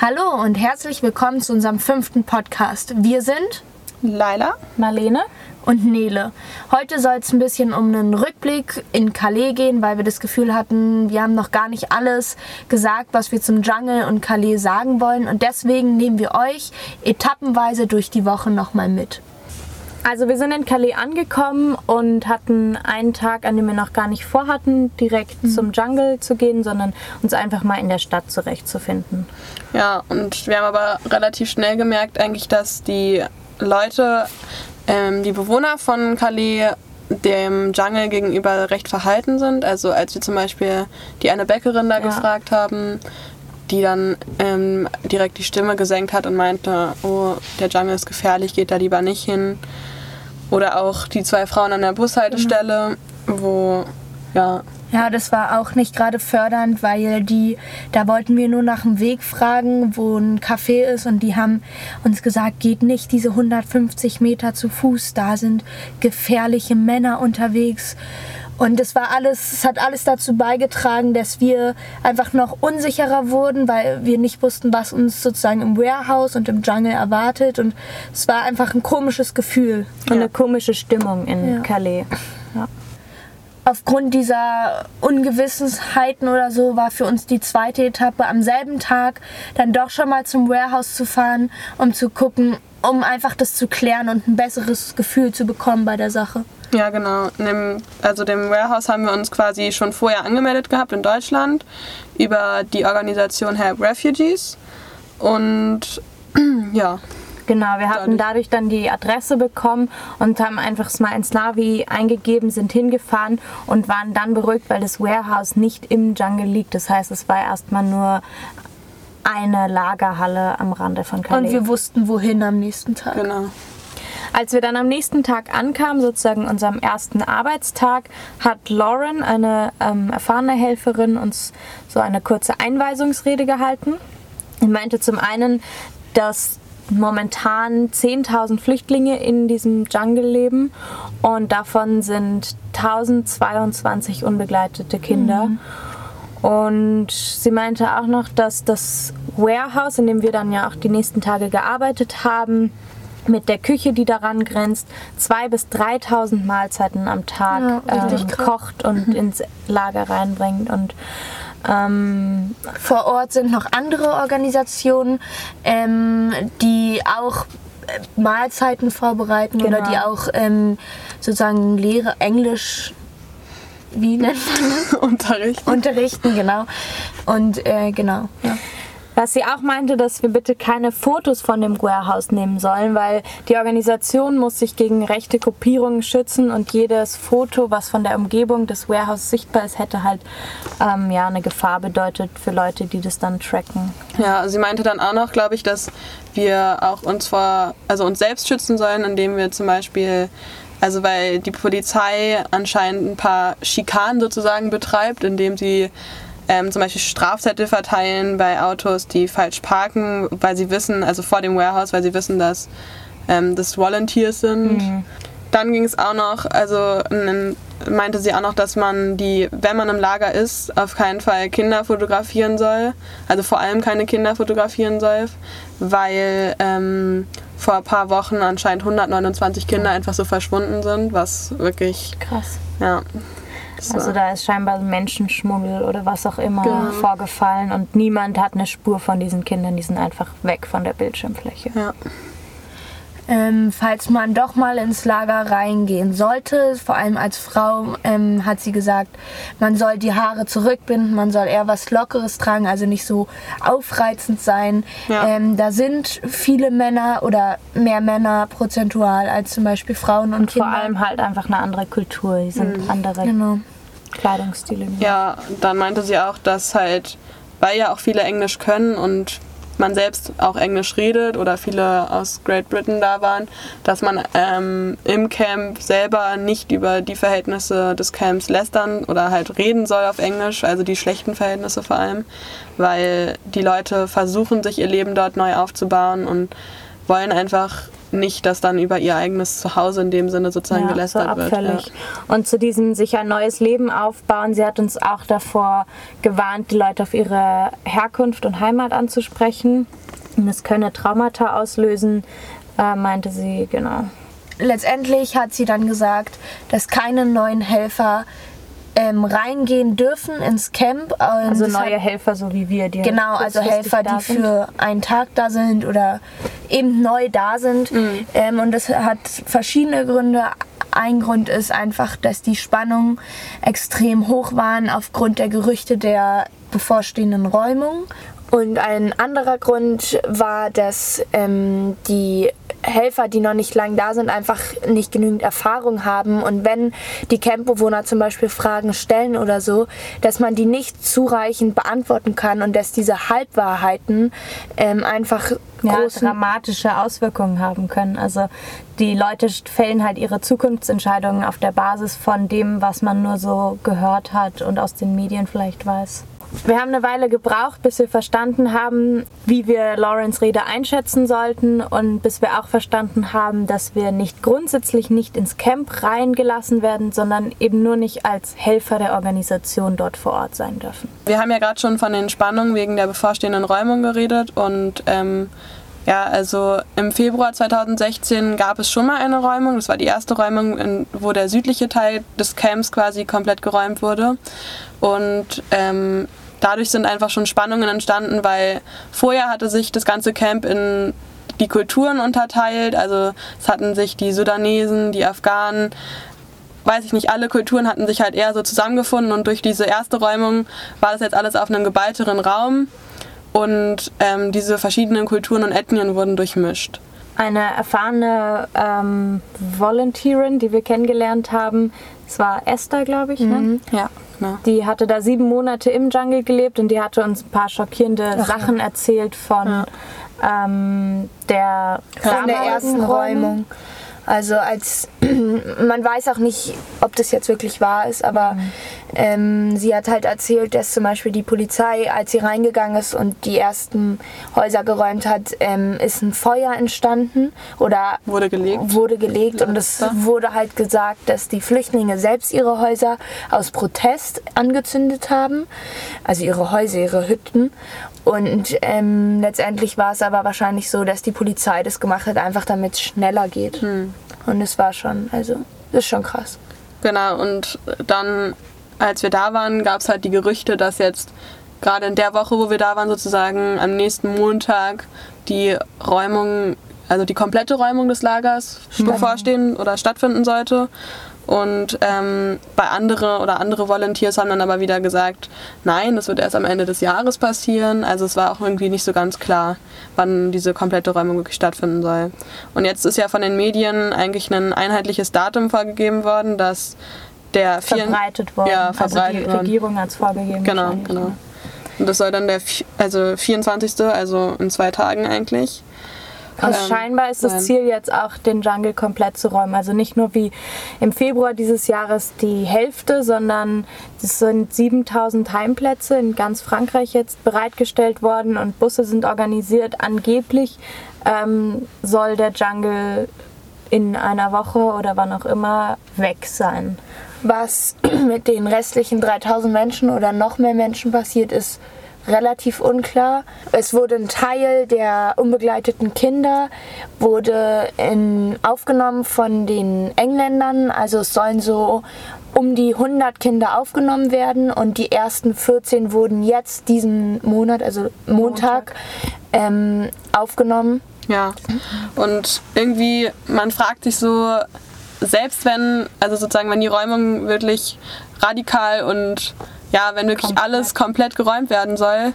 Hallo und herzlich willkommen zu unserem fünften Podcast. Wir sind Laila, Marlene und Nele. Heute soll es ein bisschen um einen Rückblick in Calais gehen, weil wir das Gefühl hatten, wir haben noch gar nicht alles gesagt, was wir zum Jungle und Calais sagen wollen. Und deswegen nehmen wir euch etappenweise durch die Woche nochmal mit. Also wir sind in Calais angekommen und hatten einen Tag, an dem wir noch gar nicht vorhatten, direkt Mhm. zum Jungle zu gehen, sondern uns einfach mal in der Stadt zurechtzufinden. Ja, und wir haben aber relativ schnell gemerkt eigentlich, dass die Leute, ähm, die Bewohner von Calais dem Jungle gegenüber recht verhalten sind. Also als wir zum Beispiel die eine Bäckerin da Ja. gefragt haben, die dann ähm, direkt die Stimme gesenkt hat und meinte, oh, der Jungle ist gefährlich, geht da lieber nicht hin. Oder auch die zwei Frauen an der Bushaltestelle, wo, ja, Ja, das war auch nicht gerade fördernd, weil die, da wollten wir nur nach dem Weg fragen, wo ein Café ist und die haben uns gesagt, geht nicht diese 150 Meter zu Fuß, da sind gefährliche Männer unterwegs. Und es war alles, es hat alles dazu beigetragen, dass wir einfach noch unsicherer wurden, weil wir nicht wussten, was uns sozusagen im Warehouse und im Jungle erwartet. Und es war einfach ein komisches Gefühl. Und eine komische Stimmung in Ja. Calais. Ja. aufgrund dieser Ungewissheiten oder so war für uns die zweite Etappe am selben Tag dann doch schon mal zum Warehouse zu fahren, um zu gucken, um einfach das zu klären und ein besseres Gefühl zu bekommen bei der Sache. Ja, genau. Dem, also dem Warehouse haben wir uns quasi schon vorher angemeldet gehabt in Deutschland über die Organisation Help Refugees. Und ja, Genau, wir hatten dadurch dann die Adresse bekommen und haben einfach mal ins Navi eingegeben, sind hingefahren und waren dann beruhigt, weil das Warehouse nicht im Jungle liegt. Das heißt, es war erstmal nur eine Lagerhalle am Rande von Calais. Und wir wussten, wohin am nächsten Tag. genau. Als wir dann am nächsten Tag ankamen, sozusagen unserem ersten Arbeitstag, hat Lauren, eine ähm, erfahrene Helferin, uns so eine kurze Einweisungsrede gehalten. Sie meinte zum einen, dass momentan 10.000 Flüchtlinge in diesem Jungle leben und davon sind 1022 unbegleitete Kinder. Und sie meinte auch noch, dass das Warehouse, in dem wir dann ja auch die nächsten Tage gearbeitet haben, mit der Küche, die daran grenzt, 2.000 bis 3.000 Mahlzeiten am Tag Ja, ähm, kocht und ins Lager reinbringt. Und ähm, Vor Ort sind noch andere Organisationen, ähm, die auch äh, Mahlzeiten vorbereiten oder Genau. die auch ähm, sozusagen Lehre Englisch, wie nennt man das? Unterricht. Unterrichten, genau. Und äh, genau, ja. Was sie auch meinte, dass wir bitte keine Fotos von dem Warehouse nehmen sollen, weil die Organisation muss sich gegen rechte Kopierungen schützen und jedes Foto, was von der Umgebung des Warehouse sichtbar ist, hätte halt ähm, ja eine Gefahr bedeutet für Leute, die das dann tracken. Ja, sie meinte dann auch noch, glaube ich, dass wir auch uns vor, also uns selbst schützen sollen, indem wir zum Beispiel, also weil die Polizei anscheinend ein paar Schikanen sozusagen betreibt, indem sie ähm, zum Beispiel Strafzettel verteilen bei Autos, die falsch parken, weil sie wissen, also vor dem Warehouse, weil sie wissen, dass ähm, das Volunteers sind. Dann ging es auch noch, also meinte sie auch noch, dass man die, wenn man im Lager ist, auf keinen Fall Kinder fotografieren soll. Also vor allem keine Kinder fotografieren soll, weil ähm, vor ein paar Wochen anscheinend 129 Kinder einfach so verschwunden sind, was wirklich, Krass. ja. Das Also da ist scheinbar Menschenschmuggel oder was auch immer Genau. vorgefallen und niemand hat eine Spur von diesen Kindern, die sind einfach weg von der Bildschirmfläche. ja. Ähm, falls man doch mal ins Lager reingehen sollte, vor allem als Frau, ähm, hat sie gesagt, man soll die Haare zurückbinden, man soll eher was Lockeres tragen, also nicht so aufreizend sein. Ja. Ähm, da sind viele Männer oder mehr Männer prozentual als zum Beispiel Frauen und Vor Kinder. allem halt einfach eine andere Kultur, die sind andere Genau. Kleidungsstile. Ja, dann meinte sie auch, dass halt, weil ja auch viele Englisch können und man selbst auch Englisch redet oder viele aus Great Britain da waren, dass man ähm, im Camp selber nicht über die Verhältnisse des Camps lästern oder halt reden soll auf Englisch, also die schlechten Verhältnisse vor allem, weil die Leute versuchen, sich ihr Leben dort neu aufzubauen und wollen einfach nicht, dass dann über ihr eigenes Zuhause in dem Sinne sozusagen ja, gelästert so wird. abfällig. Ja. Und zu diesem sich ein neues Leben aufbauen. Sie hat uns auch davor gewarnt, die Leute auf ihre Herkunft und Heimat anzusprechen. Das könne Traumata auslösen, äh, meinte sie, genau. Letztendlich hat sie dann gesagt, dass keine neuen Helfer ähm, reingehen dürfen ins Camp. Ähm, Also neue hat- Helfer, so wie wir, die Genau, also Helfer, die sind. für einen Tag da sind oder eben neu da sind. Ähm, und das hat verschiedene Gründe. Ein Grund ist einfach, dass die Spannungen extrem hoch waren aufgrund der Gerüchte der bevorstehenden Räumung. Und ein anderer Grund war, dass ähm, die Helfer, die noch nicht lang da sind, einfach nicht genügend Erfahrung haben. Und wenn die Campbewohner zum Beispiel Fragen stellen oder so, dass man die nicht zureichend beantworten kann und dass diese Halbwahrheiten ähm, einfach ja, dramatische Auswirkungen haben können. Also die Leute fällen halt ihre Zukunftsentscheidungen auf der Basis von dem, was man nur so gehört hat und aus den Medien vielleicht weiß. Wir haben eine Weile gebraucht, bis wir verstanden haben, wie wir Lawrence Rede einschätzen sollten und bis wir auch verstanden haben, dass wir nicht grundsätzlich nicht ins Camp reingelassen werden, sondern eben nur nicht als Helfer der Organisation dort vor Ort sein dürfen. Wir haben ja gerade schon von den Spannungen wegen der bevorstehenden Räumung geredet und ähm, ja, also im Februar 2016 gab es schon mal eine Räumung. Das war die erste Räumung, in, wo der südliche Teil des Camps quasi komplett geräumt wurde. Und ähm, dadurch sind einfach schon Spannungen entstanden, weil vorher hatte sich das ganze Camp in die Kulturen unterteilt. Also es hatten sich die Sudanesen, die Afghanen, weiß ich nicht, alle Kulturen hatten sich halt eher so zusammengefunden und durch diese erste Räumung war das jetzt alles auf einem geballteren Raum und ähm, diese verschiedenen Kulturen und Ethnien wurden durchmischt. eine erfahrene ähm, Volunteerin, die wir kennengelernt haben. Es war Esther, glaube ich. Ne? Ja, genau. Die hatte da sieben Monate im Jungle gelebt und die hatte uns ein paar schockierende Sachen erzählt von ähm, der, von der ersten Räumung. Also als man weiß auch nicht, ob das jetzt wirklich wahr ist, aber ähm, sie hat halt erzählt, dass zum Beispiel die Polizei, als sie reingegangen ist und die ersten Häuser geräumt hat, ähm, ist ein Feuer entstanden oder Wurde gelegt. wurde gelegt und es wurde halt gesagt, dass die Flüchtlinge selbst ihre Häuser aus Protest angezündet haben, also ihre Häuser, ihre Hütten. Und ähm, letztendlich war es aber wahrscheinlich so, dass die Polizei das gemacht hat, einfach damit es schneller geht. Und es war schon, also, das ist schon krass. Genau, und dann, als wir da waren, gab es halt die Gerüchte, dass jetzt gerade in der Woche, wo wir da waren, sozusagen am nächsten Montag die Räumung, also die komplette Räumung des Lagers bevorstehen oder stattfinden sollte. Und ähm, bei andere oder andere Volunteers haben dann aber wieder gesagt, nein, das wird erst am Ende des Jahres passieren. Also es war auch irgendwie nicht so ganz klar, wann diese komplette Räumung wirklich stattfinden soll. Und jetzt ist ja von den Medien eigentlich ein einheitliches Datum vorgegeben worden, dass der verbreitet worden. Ja, also die verbreitet worden. Regierung hat es vorgegeben. Genau, genau. Und das soll dann der also 24. also in zwei Tagen eigentlich. Also Ähm, scheinbar ist das sein. Ziel jetzt auch, den Jungle komplett zu räumen. Also nicht nur wie im Februar dieses Jahres die Hälfte, sondern es sind 7000 Heimplätze in ganz Frankreich jetzt bereitgestellt worden und Busse sind organisiert. Angeblich ähm, soll der Jungle in einer Woche oder wann auch immer weg sein. Was mit den restlichen 3000 Menschen oder noch mehr Menschen passiert ist, relativ unklar. Es wurde ein Teil der unbegleiteten Kinder wurde in, aufgenommen von den Engländern. Also es sollen so um die 100 Kinder aufgenommen werden und die ersten 14 wurden jetzt diesen Monat, also Montag, Ähm, aufgenommen. Ja. Und irgendwie, man fragt sich so, selbst wenn, also sozusagen, wenn die Räumung wirklich radikal und ja, wenn wirklich Komplett. alles komplett geräumt werden soll,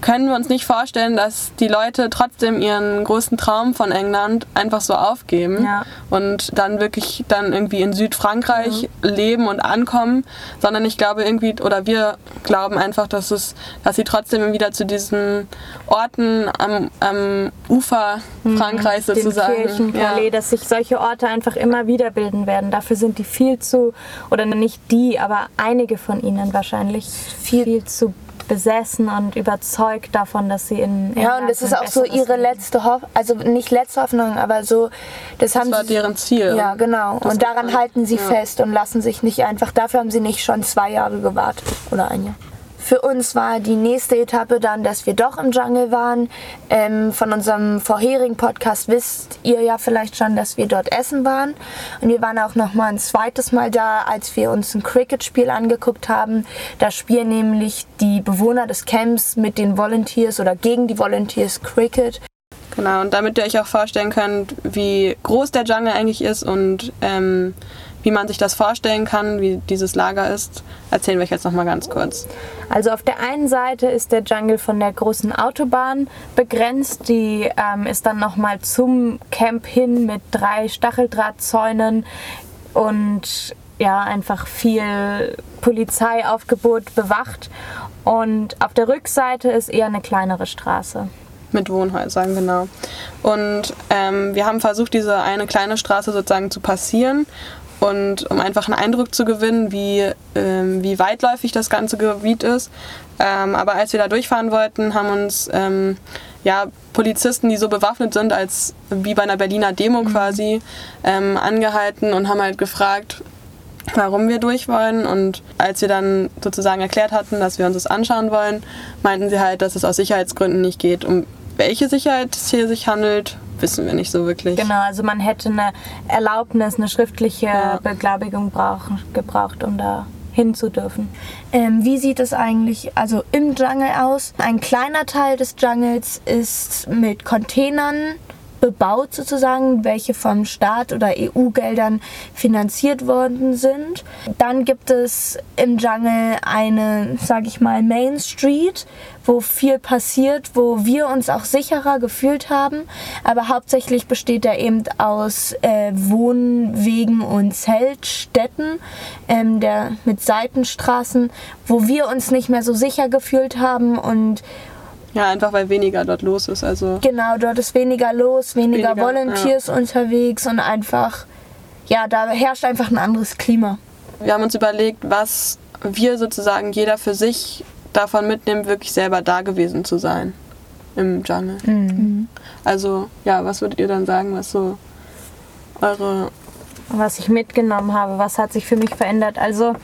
können wir uns nicht vorstellen, dass die Leute trotzdem ihren großen Traum von England einfach so aufgeben Ja. und dann wirklich dann irgendwie in Südfrankreich leben und ankommen, sondern ich glaube irgendwie oder wir glauben einfach, dass es, dass sie trotzdem wieder zu diesen Orten am, am Ufer Frankreichs den sozusagen. Kirchen, ja. Palais, dass sich solche Orte einfach immer wieder bilden werden. Dafür sind die viel zu, oder nicht die, aber einige von ihnen wahrscheinlich viel, zu besessen und überzeugt davon, dass sie in ja und das ist auch so ihre Leben. letzte Hoffnung, also nicht letzte Hoffnung, aber so das, das haben war sie, deren Ziel. Ja, genau. Und daran halten sie ja. fest und lassen sich nicht einfach. Dafür haben sie nicht schon zwei Jahre gewartet oder ein Jahr. Für uns war die nächste Etappe dann, dass wir doch im Jungle waren. Ähm, von unserem vorherigen Podcast wisst ihr ja vielleicht schon, dass wir dort essen waren. Und wir waren auch noch mal ein zweites Mal da, als wir uns ein Cricket-Spiel angeguckt haben. Da spielen nämlich die Bewohner des Camps mit den Volunteers oder gegen die Volunteers Cricket. Genau, und damit ihr euch auch vorstellen könnt, wie groß der Jungle eigentlich ist und ähm, wie man sich das vorstellen kann, wie dieses Lager ist, erzählen wir euch jetzt noch mal ganz kurz. Also auf der einen Seite ist der Jungle von der großen Autobahn begrenzt, die ähm, ist dann noch mal zum Camp hin mit drei Stacheldrahtzäunen und ja einfach viel Polizeiaufgebot bewacht. Und auf der Rückseite ist eher eine kleinere Straße mit Wohnhäusern, genau. Und ähm, wir haben versucht, diese eine kleine Straße sozusagen zu passieren und um einfach einen Eindruck zu gewinnen, wie, ähm, wie weitläufig das ganze Gebiet ist. Ähm, aber als wir da durchfahren wollten, haben uns ähm, ja, Polizisten, die so bewaffnet sind, als wie bei einer Berliner Demo mhm. quasi, ähm, angehalten und haben halt gefragt, warum wir durch wollen. Und als wir dann sozusagen erklärt hatten, dass wir uns das anschauen wollen, meinten sie halt, dass es aus Sicherheitsgründen nicht geht. Um welche Sicherheit es hier sich handelt, wissen wir nicht so wirklich. Genau, also man hätte eine Erlaubnis, eine schriftliche ja. Beglaubigung brauch, gebraucht, um da hin zu dürfen. Ähm, wie sieht es eigentlich also im Jungle aus? Ein kleiner Teil des Jungles ist mit Containern bebaut sozusagen, welche vom Staat oder EU-Geldern finanziert worden sind. Dann gibt es im Jungle eine, sage ich mal, Main Street, wo viel passiert, wo wir uns auch sicherer gefühlt haben. Aber hauptsächlich besteht er eben aus äh, Wohnwegen und Zeltstätten, ähm, der, mit Seitenstraßen, wo wir uns nicht mehr so sicher gefühlt haben und ja, einfach weil weniger dort los ist. Also genau, dort ist weniger los, weniger, weniger Volunteers ja. unterwegs und einfach, ja, da herrscht einfach ein anderes Klima. Wir haben uns überlegt, was wir sozusagen jeder für sich davon mitnehmen, wirklich selber da gewesen zu sein im Jungle. Mhm. Also, ja, was würdet ihr dann sagen, was so eure. Was ich mitgenommen habe, was hat sich für mich verändert? Also,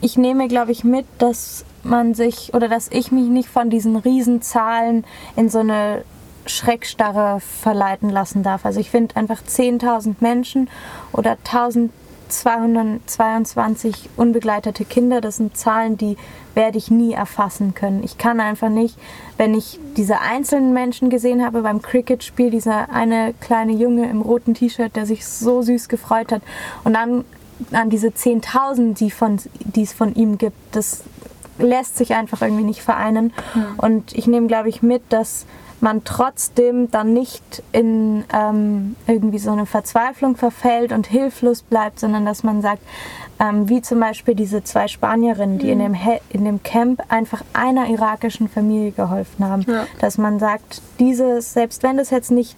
ich nehme, glaube ich, mit, dass man sich oder dass ich mich nicht von diesen Riesenzahlen in so eine Schreckstarre verleiten lassen darf. Also ich finde einfach 10.000 Menschen oder 1222 unbegleitete Kinder, das sind Zahlen, die werde ich nie erfassen können. Ich kann einfach nicht, wenn ich diese einzelnen Menschen gesehen habe beim Cricket-Spiel, dieser eine kleine Junge im roten T-Shirt, der sich so süß gefreut hat und dann an diese 10.000, die, die es von ihm gibt, das lässt sich einfach irgendwie nicht vereinen. Mhm. Und ich nehme, glaube ich, mit, dass man trotzdem dann nicht in ähm, irgendwie so eine Verzweiflung verfällt und hilflos bleibt, sondern dass man sagt, ähm, wie zum Beispiel diese zwei Spanierinnen, die mhm. in, dem in dem Camp einfach einer irakischen Familie geholfen haben, ja. dass man sagt, dieses, selbst wenn das jetzt nicht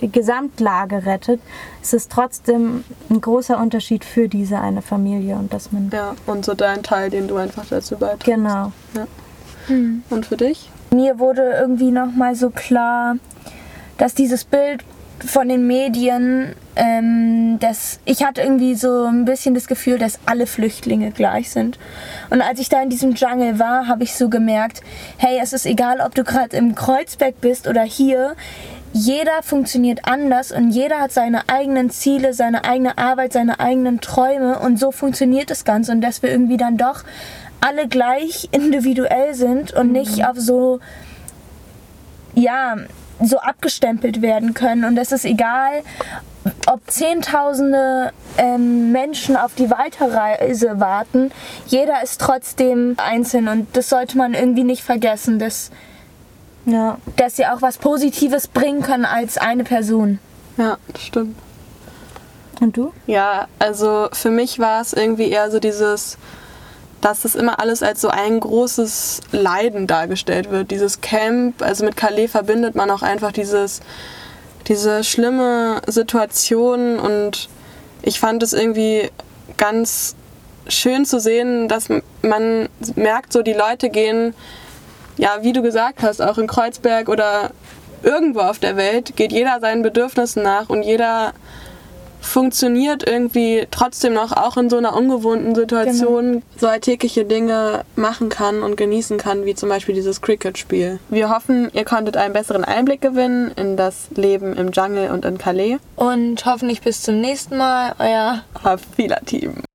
Gesamtlage rettet, ist es trotzdem ein großer Unterschied für diese eine Familie und dass man ja und so dein Teil, den du einfach dazu beiträgst. Genau. Ja. Hm. Und für dich? Mir wurde irgendwie noch mal so klar, dass dieses Bild von den Medien, ähm, dass ich hatte irgendwie so ein bisschen das Gefühl, dass alle Flüchtlinge gleich sind. Und als ich da in diesem Jungle war, habe ich so gemerkt, hey, es ist egal, ob du gerade im Kreuzberg bist oder hier jeder funktioniert anders und jeder hat seine eigenen Ziele, seine eigene Arbeit, seine eigenen Träume und so funktioniert das Ganze und dass wir irgendwie dann doch alle gleich individuell sind und nicht mhm. auf so, ja, so abgestempelt werden können und es ist egal, ob Zehntausende ähm, Menschen auf die Weiterreise warten, jeder ist trotzdem einzeln und das sollte man irgendwie nicht vergessen, dass ja. Dass sie auch was Positives bringen können als eine Person. Ja, das stimmt. Und du? Ja, also für mich war es irgendwie eher so dieses, dass das immer alles als so ein großes Leiden dargestellt wird. Dieses Camp, also mit Calais verbindet man auch einfach dieses, diese schlimme Situation und ich fand es irgendwie ganz schön zu sehen, dass man merkt, so die Leute gehen, ja, wie du gesagt hast, auch in Kreuzberg oder irgendwo auf der Welt, geht jeder seinen Bedürfnissen nach und jeder funktioniert irgendwie trotzdem noch, auch in so einer ungewohnten Situation, genau. so alltägliche Dinge machen kann und genießen kann, wie zum Beispiel dieses Cricket-Spiel. Wir hoffen, ihr konntet einen besseren Einblick gewinnen in das Leben im Jungle und in Calais. Und hoffentlich bis zum nächsten Mal, euer Hafila-Team.